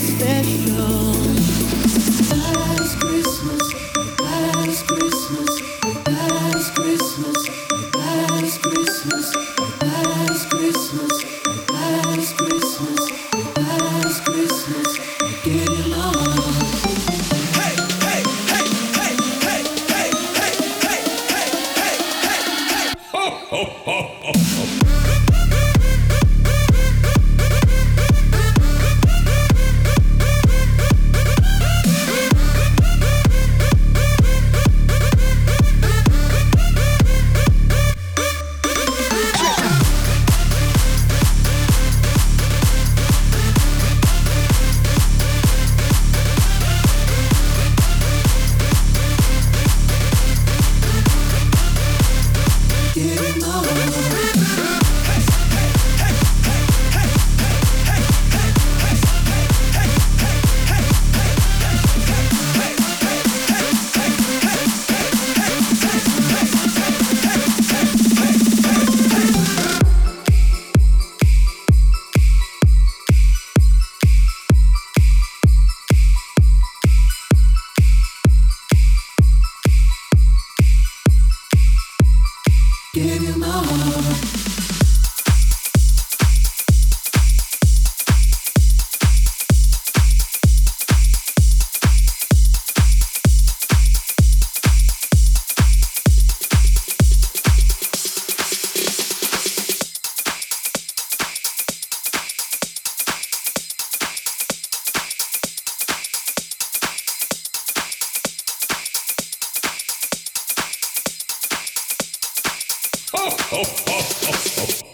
special. Oh, oh, oh. ho, ho, ho, ho, ho.